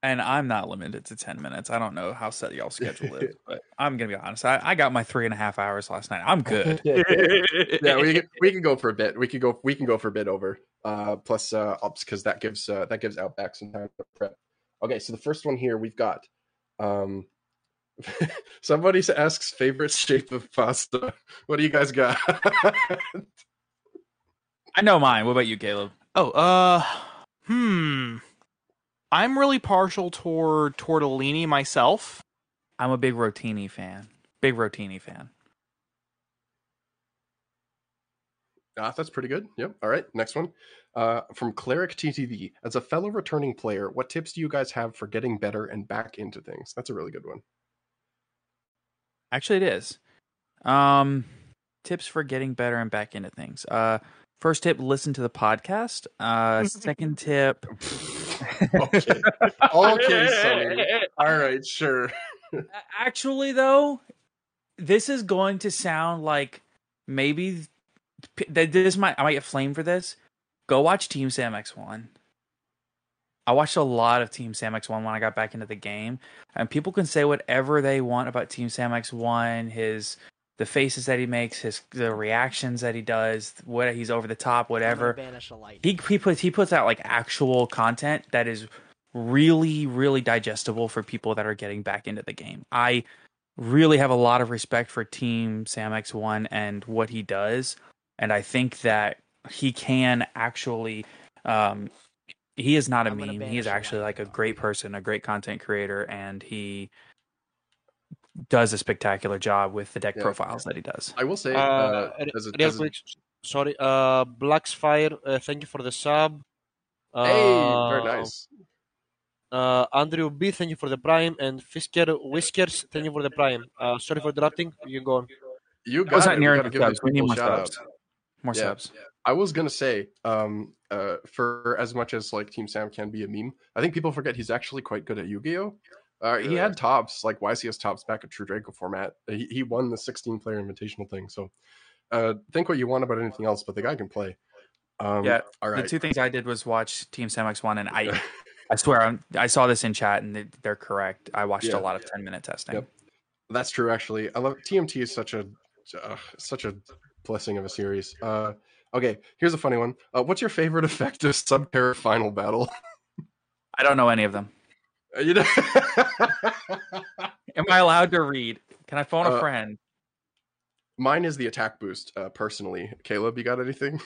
Speaker 2: And I'm not limited to 10 minutes. I don't know how set y'all [LAUGHS] schedule is, but I'm going to be honest. I, I got my three and a half hours last night. I'm [LAUGHS] good.
Speaker 1: yeah, we can, we can go for a bit. We could go we can go for a bit over. Uh, plus uh, ups because that gives uh, that gives Outback some time to prep. Okay, so the first one here we've got. Um, [LAUGHS] somebody asks favorite shape of pasta. What do you guys got?
Speaker 2: I know mine. What about you, Caleb?
Speaker 3: Oh, uh, hmm. I'm really partial toward tortellini myself.
Speaker 2: I'm a big Rotini fan. Big Rotini fan.
Speaker 1: Ah, that's pretty good. Yep. All right. Next one. Uh, from Cleric TTV. As a fellow returning player, what tips do you guys have for getting better and back into things? That's a really good one.
Speaker 2: Actually, it is. Um, tips for getting better and back into things. Uh, first tip: listen to the podcast. Uh, [LAUGHS] second tip.
Speaker 1: Okay. [LAUGHS] Okay, Sunny. All right, sure.
Speaker 2: Actually, though, this is going to sound like maybe that this might I might get flamed for this. Go watch Team Sam X One. I watched a lot of Team Sam X One when I got back into the game, and people can say whatever they want about Team Sam X One, his the faces that he makes, his the reactions that he does, what he's over the top, whatever.
Speaker 6: Banish a light.
Speaker 2: He he puts he puts out like actual content that is really really digestible for people that are getting back into the game. I really have a lot of respect for Team Sam X One and what he does, and I think that he can actually. Um, he is not a
Speaker 6: I'm
Speaker 2: meme. He is actually like a great person, a great content creator, and he does a spectacular job with the deck
Speaker 1: Yeah.
Speaker 2: profiles that he does.
Speaker 1: I will say,
Speaker 4: Uh,
Speaker 1: uh, as a, as a-
Speaker 4: sorry. Uh, Blacksfire, uh, thank you for the sub. Uh,
Speaker 1: hey, very nice.
Speaker 4: Uh, Andrew B, thank you for the prime, and Fisker Whiskers, thank you for the prime. Uh, sorry for interrupting. You can go on.
Speaker 1: You
Speaker 2: I was
Speaker 1: got
Speaker 2: not
Speaker 1: it.
Speaker 2: near
Speaker 1: We gotta
Speaker 2: enough
Speaker 1: give
Speaker 2: subs. We need more
Speaker 1: shout
Speaker 2: subs.
Speaker 1: out.
Speaker 2: More
Speaker 1: Yeah.
Speaker 2: subs.
Speaker 1: I was gonna say, um, uh, for as much as like Team Sam can be a meme, I think people forget he's actually quite good at Yu-Gi-Oh. Uh, he had tops like YCS tops back at True Draco format. He, he won the 16 player invitational thing. So, uh, think what you want about anything else, but the guy can play. Um,
Speaker 2: yeah.
Speaker 1: all right.
Speaker 2: The two things I did was watch Team Sam X One, and I, [LAUGHS] I swear, I'm, I saw this in chat, and they, they're correct. I watched
Speaker 1: Yeah.
Speaker 2: a lot of ten minute testing.
Speaker 1: Yep. That's true. Actually, I love TMT is such a uh, such a blessing of a series. Uh, okay, here's a funny one. Uh, what's your favorite [LAUGHS] effective Subterror final battle?
Speaker 2: I don't know any of them.
Speaker 1: Uh, you know, [LAUGHS]
Speaker 2: Am I allowed to read? Can I phone a
Speaker 1: Uh,
Speaker 2: friend?
Speaker 1: mine is the attack boost. Uh, personally, Caleb, you got anything?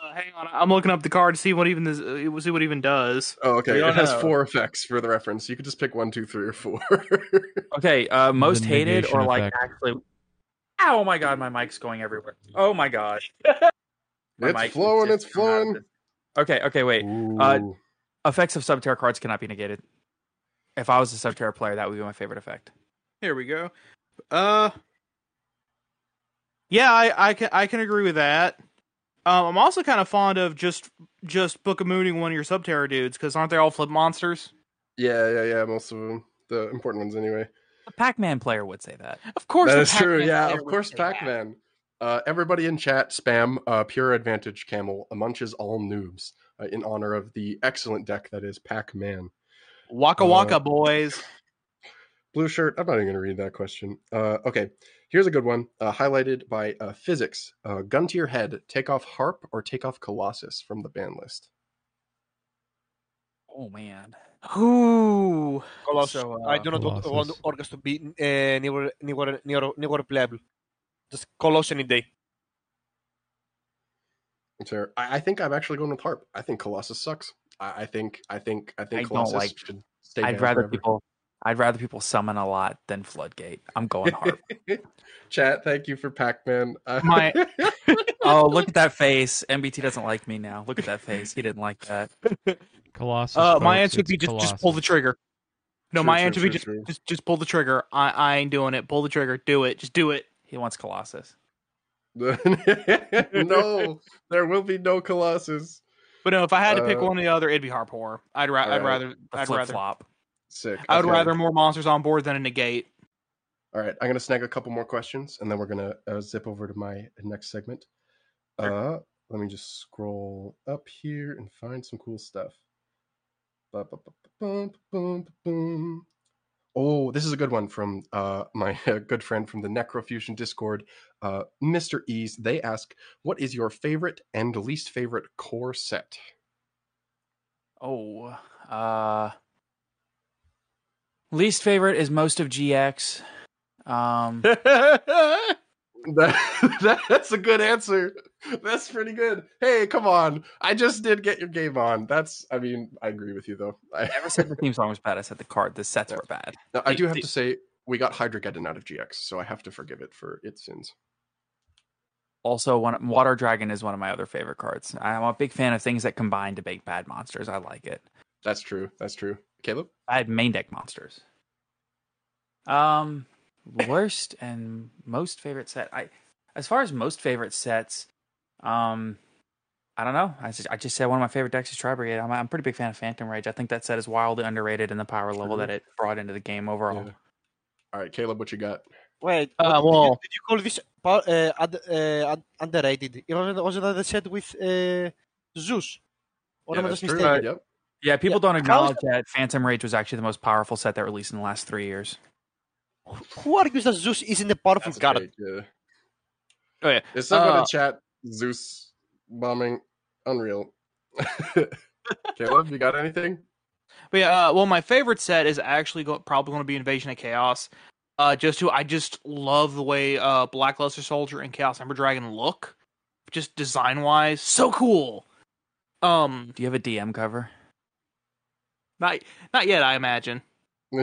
Speaker 3: Uh, hang on, I'm looking up the card to see what even this, uh, see what even does.
Speaker 1: Oh, okay. It
Speaker 2: don't
Speaker 1: has
Speaker 2: know.
Speaker 1: four effects for the reference. You could just pick one, two, three, or four. [LAUGHS]
Speaker 2: Okay, uh, most hated
Speaker 7: negation
Speaker 2: or like
Speaker 7: effect.
Speaker 2: actually. Oh my god, my mic's going everywhere. Oh my god. [LAUGHS] My
Speaker 1: it's
Speaker 2: mic
Speaker 1: flowing. It's
Speaker 2: coming out of
Speaker 1: flowing.
Speaker 2: Okay, okay, wait. Uh, Effects of Subterror cards cannot be negated. If I was a Subterror player, that would be my favorite effect.
Speaker 3: Here we go. Uh, yeah, I, I can I can agree with that. Um, I'm also kind of fond of just just Book of Mooning one of your Subterror dudes because aren't they all flip monsters?
Speaker 1: yeah, yeah, yeah. Most of them, the important ones, anyway.
Speaker 2: A Pac-Man player would say that.
Speaker 3: Of course,
Speaker 1: that is
Speaker 3: the
Speaker 1: is true. Yeah, of course. Pac-Man. Uh, everybody in chat spam uh, pure advantage camel munches all noobs uh, in honor of the excellent deck that is Pac-Man.
Speaker 3: Waka
Speaker 1: Uh,
Speaker 3: waka boys.
Speaker 1: Blue shirt. I'm not even going to read that question. Uh, okay, here's a good one. Uh, highlighted by uh, physics. Uh, gun to your head. Take off Harp or take off Colossus from the ban list.
Speaker 2: Oh man.
Speaker 3: Ooh,
Speaker 4: Colossus.
Speaker 2: So,
Speaker 4: I
Speaker 2: uh,
Speaker 4: do not want,
Speaker 7: Colossus.
Speaker 4: want Orcust to be uh, near, near, near, near playable. Just Colossus any day.
Speaker 1: It's fair. I, I think I'm actually going with Harp. I think Colossus sucks. I, I think. I think. I think
Speaker 2: I don't
Speaker 1: Colossus
Speaker 2: like-
Speaker 1: should stay.
Speaker 2: I'd rather
Speaker 1: forever.
Speaker 2: people I'd rather people summon a lot than Floodgate. I'm going hard. [LAUGHS]
Speaker 1: Chat. Thank you for Pac-Man. Uh,
Speaker 3: My- [LAUGHS]
Speaker 2: oh, look at that face. MBT doesn't like me now. Look at that face. He didn't like that.
Speaker 7: Colossus.
Speaker 3: Uh, my answer would be just just pull the trigger. No,
Speaker 1: True,
Speaker 3: my
Speaker 1: true,
Speaker 3: answer would be
Speaker 1: true,
Speaker 3: just,
Speaker 1: true.
Speaker 3: just just pull the trigger. I I ain't doing it. Pull the trigger. Do it. Just do it.
Speaker 2: He wants Colossus. [LAUGHS]
Speaker 1: no, there will be no Colossus.
Speaker 3: But no, if I had to pick
Speaker 1: Uh,
Speaker 3: one or the other, it'd be Harp Horror. I'd ra- I'd
Speaker 1: alright.
Speaker 3: rather
Speaker 2: The
Speaker 3: I'd
Speaker 2: flip
Speaker 3: rather
Speaker 2: flop.
Speaker 1: Sick.
Speaker 3: I would
Speaker 1: Okay.
Speaker 3: rather more monsters on board than a negate.
Speaker 1: All right, I'm gonna snag a couple more questions, and then we're gonna uh, zip over to my next segment. Uh, let me just scroll up here and find some cool stuff. Ba, ba, ba, ba, Oh, this is a good one from uh, my [LAUGHS] good friend from the Necrofusion Discord, uh, Mr. Ease. They ask, "What is your favorite and least favorite core set?"
Speaker 2: Oh, uh, least favorite is most of GX. Um, [LAUGHS]
Speaker 1: That, [LAUGHS] that's a good answer. [LAUGHS] That's pretty good. Hey, come on. I just did get your game on. That's, I mean, I agree with you though. I,
Speaker 2: never said the theme song was bad. I said the card, the sets were bad.
Speaker 1: Now, I do have to say, we got Hydrogeddon out of GX, so I have to forgive it for its sins.
Speaker 2: Also, one Water Dragon is one of my other favorite cards. I'm a big fan of things that combine to make bad monsters. I like it.
Speaker 1: That's true. That's true. Caleb?
Speaker 2: I had main deck monsters. Um, worst and most favorite set. I, as far as most favorite sets, um, I don't know. I just, I just said one of my favorite decks is Tri Brigade. I'm, I'm a pretty big fan of Phantom Rage. I think that set is wildly underrated in the power level
Speaker 1: True.
Speaker 2: that it brought into the game overall.
Speaker 1: Yeah. All right, Caleb, what you got?
Speaker 4: Wait,
Speaker 3: Uh,
Speaker 4: what- did, you,
Speaker 3: well-
Speaker 4: did you call this pow- uh, un- uh, underrated? It wasn't, wasn't that set with uh, Zeus? Or
Speaker 1: yeah,
Speaker 4: am I just
Speaker 1: true.
Speaker 4: mistaken?
Speaker 1: Yep.
Speaker 2: Yeah, people
Speaker 4: Yeah,
Speaker 2: don't acknowledge that Phantom Rage was actually the most powerful set that released in the last three years.
Speaker 4: Who argues that Zeus isn't a powerful
Speaker 1: That's a
Speaker 4: card?
Speaker 1: yeah.
Speaker 3: Oh yeah.
Speaker 1: Is someone
Speaker 3: Uh,
Speaker 1: in chat Zeus bombing Unreal? [LAUGHS] Caleb, you got anything?
Speaker 3: But yeah, uh, well, my favorite set is actually go- probably going to be Invasion of Chaos. Uh, just to, I just love the way uh, Black Luster Soldier and Chaos Emperor Dragon look, just design wise, so cool. Um,
Speaker 2: Do you have a DM cover?
Speaker 3: not not yet, I imagine. [LAUGHS]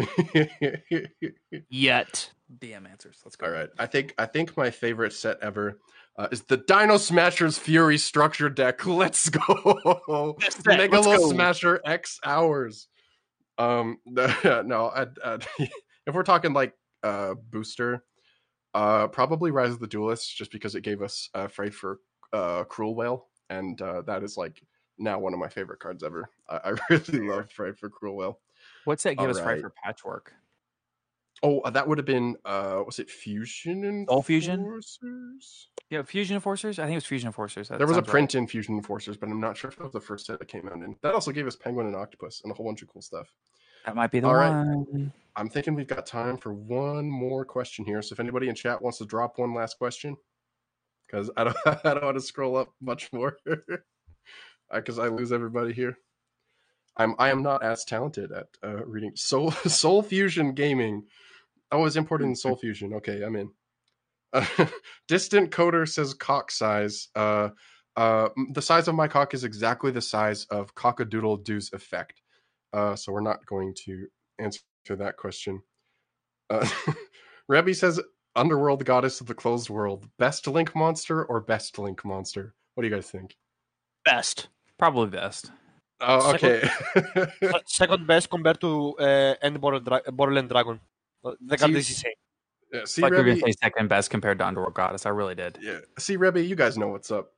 Speaker 3: Yet.
Speaker 2: DM answers. Let's go.
Speaker 1: All right. I think I think my favorite set ever uh, is the Dino Smashers Fury Structure deck. [LAUGHS] Let's go.
Speaker 3: This set, let's
Speaker 1: Megalo
Speaker 3: go.
Speaker 1: Smasher X hours. Um [LAUGHS] no, I, I, [LAUGHS] if we're talking like uh booster, uh probably Rise of the Duelists just because it gave us uh Frightfur uh Cruel Whale and uh that is like now one of my favorite cards ever. I, I really love Frightfur Cruel Whale.
Speaker 2: What's that give us
Speaker 1: Alright.
Speaker 2: right for patchwork?
Speaker 1: Oh, uh, that would have been uh was it Fusion and
Speaker 2: Soul Fusion? Yeah, Fusion Enforcers. I think it was Fusion Enforcers. That
Speaker 1: there was a
Speaker 2: sounds right.
Speaker 1: print in Fusion Enforcers, but I'm not sure if that was the first set that came out in. That also gave us Penguin and Octopus and a whole bunch of cool stuff.
Speaker 2: That might be the
Speaker 1: All right.
Speaker 2: one.
Speaker 1: I'm thinking we've got time for one more question here. So if anybody in chat wants to drop one last question, because I don't, [LAUGHS] I don't want to scroll up much more, [LAUGHS] because I lose everybody here. I'm, I am not as talented at uh, reading Soul [LAUGHS] Soul Fusion Gaming. Oh, it's imported in Soul Fusion. Okay, I'm in. [LAUGHS] Distant Coder says cock size. Uh, uh, the size of my cock is exactly the size of Cockadoodle Doo's effect. Uh, so we're not going to answer that question. Uh, [LAUGHS] Rebby says Underworld Goddess of the Closed World. Best Link monster or best Link monster? What do you guys think?
Speaker 3: Best.
Speaker 2: Probably best.
Speaker 1: Oh, okay.
Speaker 4: Se- [LAUGHS] Second best compared to uh, End Border Dra- Borderland Dragon. The card
Speaker 1: See-
Speaker 4: is insane.
Speaker 1: yeah, see,
Speaker 2: like we were
Speaker 1: Rebby,
Speaker 2: gonna say second best compared to Underworld Goddess. I really did.
Speaker 1: yeah. See, Rebby, you guys know what's up.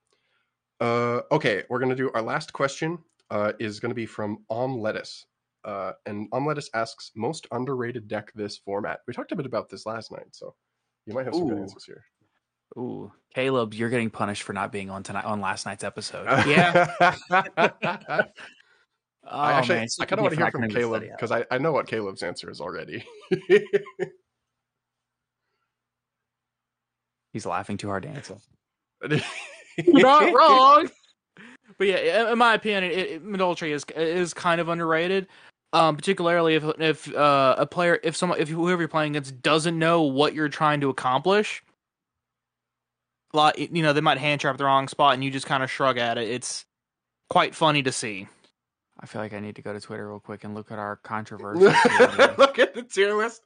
Speaker 1: Uh, okay, we're gonna do our last question. Uh, is gonna be from Om Lettuce. Uh, and Om Lettuce asks most underrated deck this format. We talked a bit about this last night, so you might have some good answers here.
Speaker 2: Ooh, Caleb, you're getting punished for not being on tonight on last night's episode. [LAUGHS]
Speaker 3: Yeah. [LAUGHS]
Speaker 1: I
Speaker 2: Oh,
Speaker 1: actually,
Speaker 2: man,
Speaker 1: I kind of want to hear from Caleb because I, I know what Caleb's answer is already. [LAUGHS]
Speaker 2: he's laughing too hard to answer.
Speaker 3: You're [LAUGHS] not [LAUGHS] wrong. But yeah, in my opinion, it, it, Midoltry is is kind of underrated. Um, particularly if if uh, a player, if someone, if whoever you're playing against doesn't know what you're trying to accomplish, like you know, they might hand trap the wrong spot, and you just kind of shrug at it. It's quite funny to see.
Speaker 2: I feel like I need to go to Twitter real quick and look at our [LAUGHS] controversy.
Speaker 1: Look at the tier list.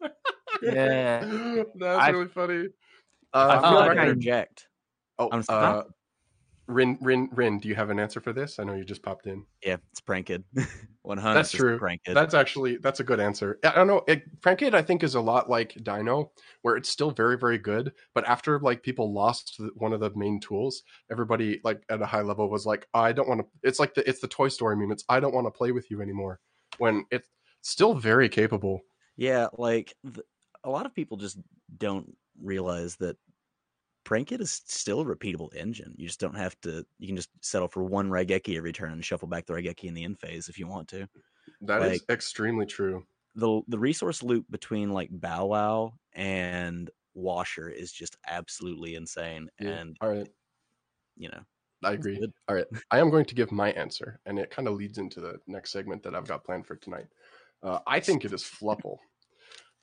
Speaker 2: Yeah. [LAUGHS]
Speaker 1: that's
Speaker 2: I-
Speaker 1: really funny.
Speaker 2: I
Speaker 1: Uh,
Speaker 2: feel
Speaker 1: for
Speaker 2: like I-
Speaker 6: interject.
Speaker 1: oh,
Speaker 6: I'm
Speaker 1: uh. Rin, Rin, Rin, do you have an answer for this? I know you just popped in.
Speaker 6: Yeah, it's Prank-Kids. [LAUGHS] One hundred.
Speaker 1: That's true.
Speaker 6: Prank-Kids.
Speaker 1: That's actually that's a good answer. I don't know. It, Prank-Kids, I think, is a lot like Dino, where it's still very, very good. But after like people lost the- one of the main tools, everybody like at a high level was like, I don't want to. It's like the it's the Toy Story meme. It's I don't want to play with you anymore. When it's still very capable.
Speaker 6: Yeah, like th- a lot of people just don't realize that Prank-Kids is still a repeatable engine. You just don't have to. You can just settle for one Raigeki every turn and shuffle back the Raigeki in the end phase if you want to.
Speaker 1: That is
Speaker 6: Like-
Speaker 1: extremely true.
Speaker 6: the The resource loop between like Bow Wow and Washer is just absolutely insane,
Speaker 1: Yeah.
Speaker 6: and
Speaker 1: All right.
Speaker 6: you know,
Speaker 1: I agree.
Speaker 6: good.
Speaker 1: All right. I am going to give my answer, and it kind of leads into the next segment that I've got planned for tonight. Uh, I think it is Fluffal.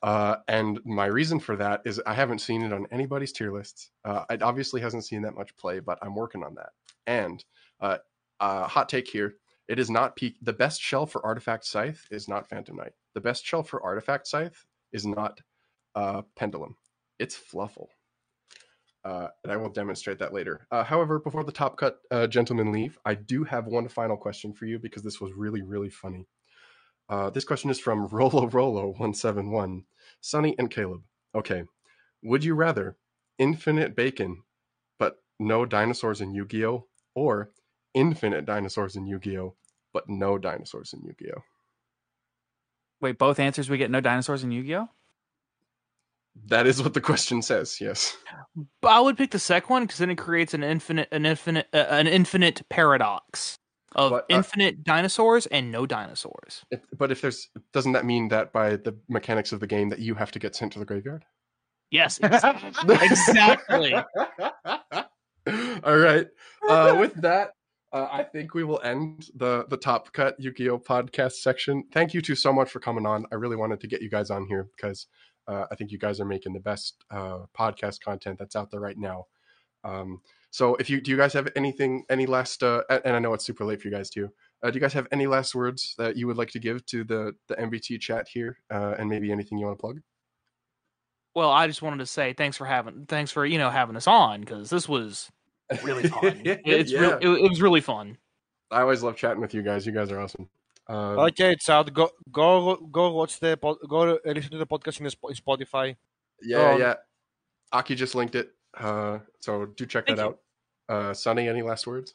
Speaker 1: Uh, and my reason for that is I haven't seen it on anybody's tier lists. Uh, it obviously hasn't seen that much play, but I'm working on that. And uh, uh, hot take here it is not peak. The best shell for Artifact Scythe is not Phantom Knight. The best shell for Artifact Scythe is not uh, Pendulum. It's Fluffal. Uh, and I will demonstrate that later. Uh, however, before the top cut gentlemen leave, I do have one final question for you because this was really, really funny. Uh, this question is from [LAUGHS] Rolo Rolo one seven one, Sunny and Caleb. Okay, would you rather infinite bacon, but no dinosaurs in Yu-Gi-Oh, or infinite dinosaurs in Yu-Gi-Oh, but no dinosaurs in Yu-Gi-Oh?
Speaker 2: Wait, both answers we get no dinosaurs in Yu-Gi-Oh.
Speaker 1: That is what the question says. Yes.
Speaker 3: But I would pick the second one because then it creates an infinite, an infinite, uh, an infinite paradox. Of
Speaker 1: But, uh,
Speaker 3: infinite dinosaurs and no dinosaurs.
Speaker 1: If- but if there's, doesn't that mean that by the mechanics of the game that you have to get sent to the graveyard?
Speaker 3: Yes, [LAUGHS] exactly.
Speaker 1: All right. Uh, with that, uh, I think we will end the the Top Cut Yu-Gi-Oh podcast section. Thank you two so much for coming on. I really wanted to get you guys on here because uh, I think you guys are making the best uh, podcast content that's out there right now. Um, so, if you do, you guys have anything, any last? Uh, and and I know it's super late for you guys too. Uh, do you guys have any last words that you would like to give to the the MBT chat here, uh, and maybe anything you want to plug?
Speaker 3: Well, I just wanted to say thanks for having thanks for you know having us on because this was really fun. [LAUGHS] it's
Speaker 1: Yeah.
Speaker 3: real, it, it was really fun.
Speaker 1: I always love chatting with you guys. You guys are awesome. Um,
Speaker 4: Okay, it's out. Go go go watch the pod, go listen to the podcast in, in Spotify.
Speaker 1: Yeah,
Speaker 4: Um,
Speaker 1: yeah. Aki just linked it. Uh, so do check that
Speaker 3: Thank
Speaker 1: out. Uh, Sunny, any last words?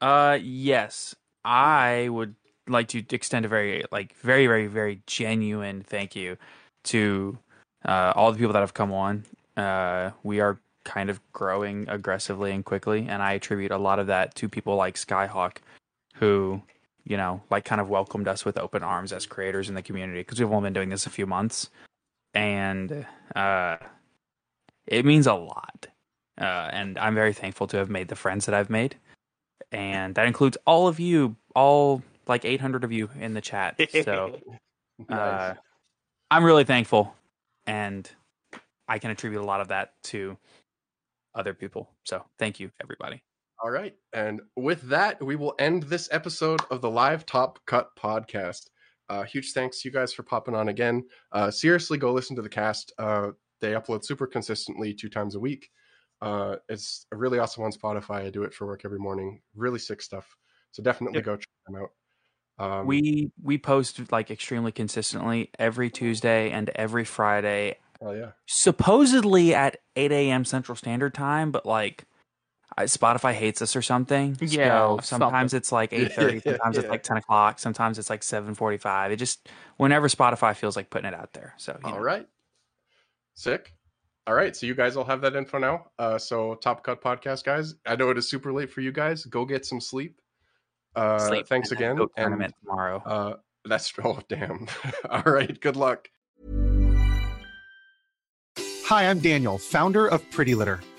Speaker 2: Uh, yes, I would like to extend a very, like, very, very, very genuine thank you to uh, all the people that have come on. Uh, we are kind of growing aggressively and quickly, and I attribute a lot of that to people like Skyhawk, who, you know, like, kind of welcomed us with open arms as creators in the community because we've only been doing this a few months, and uh, it means a lot. Uh, and I'm very thankful to have made the friends that I've made and that includes all of you, all like 800 of you in the chat. So [LAUGHS] uh,
Speaker 1: Nice.
Speaker 2: I'm really thankful, and I can attribute a lot of that to other people. So thank you, everybody.
Speaker 1: All right. And with that, we will end this episode of the Live Top Cut podcast. Uh, huge thanks to you guys for popping on again. Uh, seriously, go listen to the cast. Uh, they upload super consistently two times a week. Uh, it's a really awesome on Spotify. I do it for work every morning. Really sick stuff. So definitely
Speaker 2: Yep.
Speaker 1: go check them out. Um,
Speaker 2: we we post like extremely consistently every Tuesday and every Friday,
Speaker 1: oh yeah,
Speaker 2: supposedly at 8 a.m. Central Standard Time, but like. Spotify hates us or something.
Speaker 3: Yeah,
Speaker 2: so sometimes
Speaker 3: something.
Speaker 2: it's like eight thirty. [LAUGHS] Sometimes it's like ten o'clock. Sometimes it's like seven forty-five. It just whenever Spotify feels like putting it out there. So you
Speaker 1: All
Speaker 2: know.
Speaker 1: right. Sick. All right. So you guys all have that info now. Uh, so Top Cut Podcast, guys. I know it is super late for you guys. Go get some sleep. Uh,
Speaker 2: Sleep
Speaker 1: thanks
Speaker 2: and
Speaker 1: again.
Speaker 2: Go
Speaker 1: And
Speaker 2: tournament tomorrow.
Speaker 1: uh, that's [LAUGHS] oh damn. [LAUGHS] all right. Good luck.
Speaker 8: Hi, I'm Daniel, founder of Pretty Litter.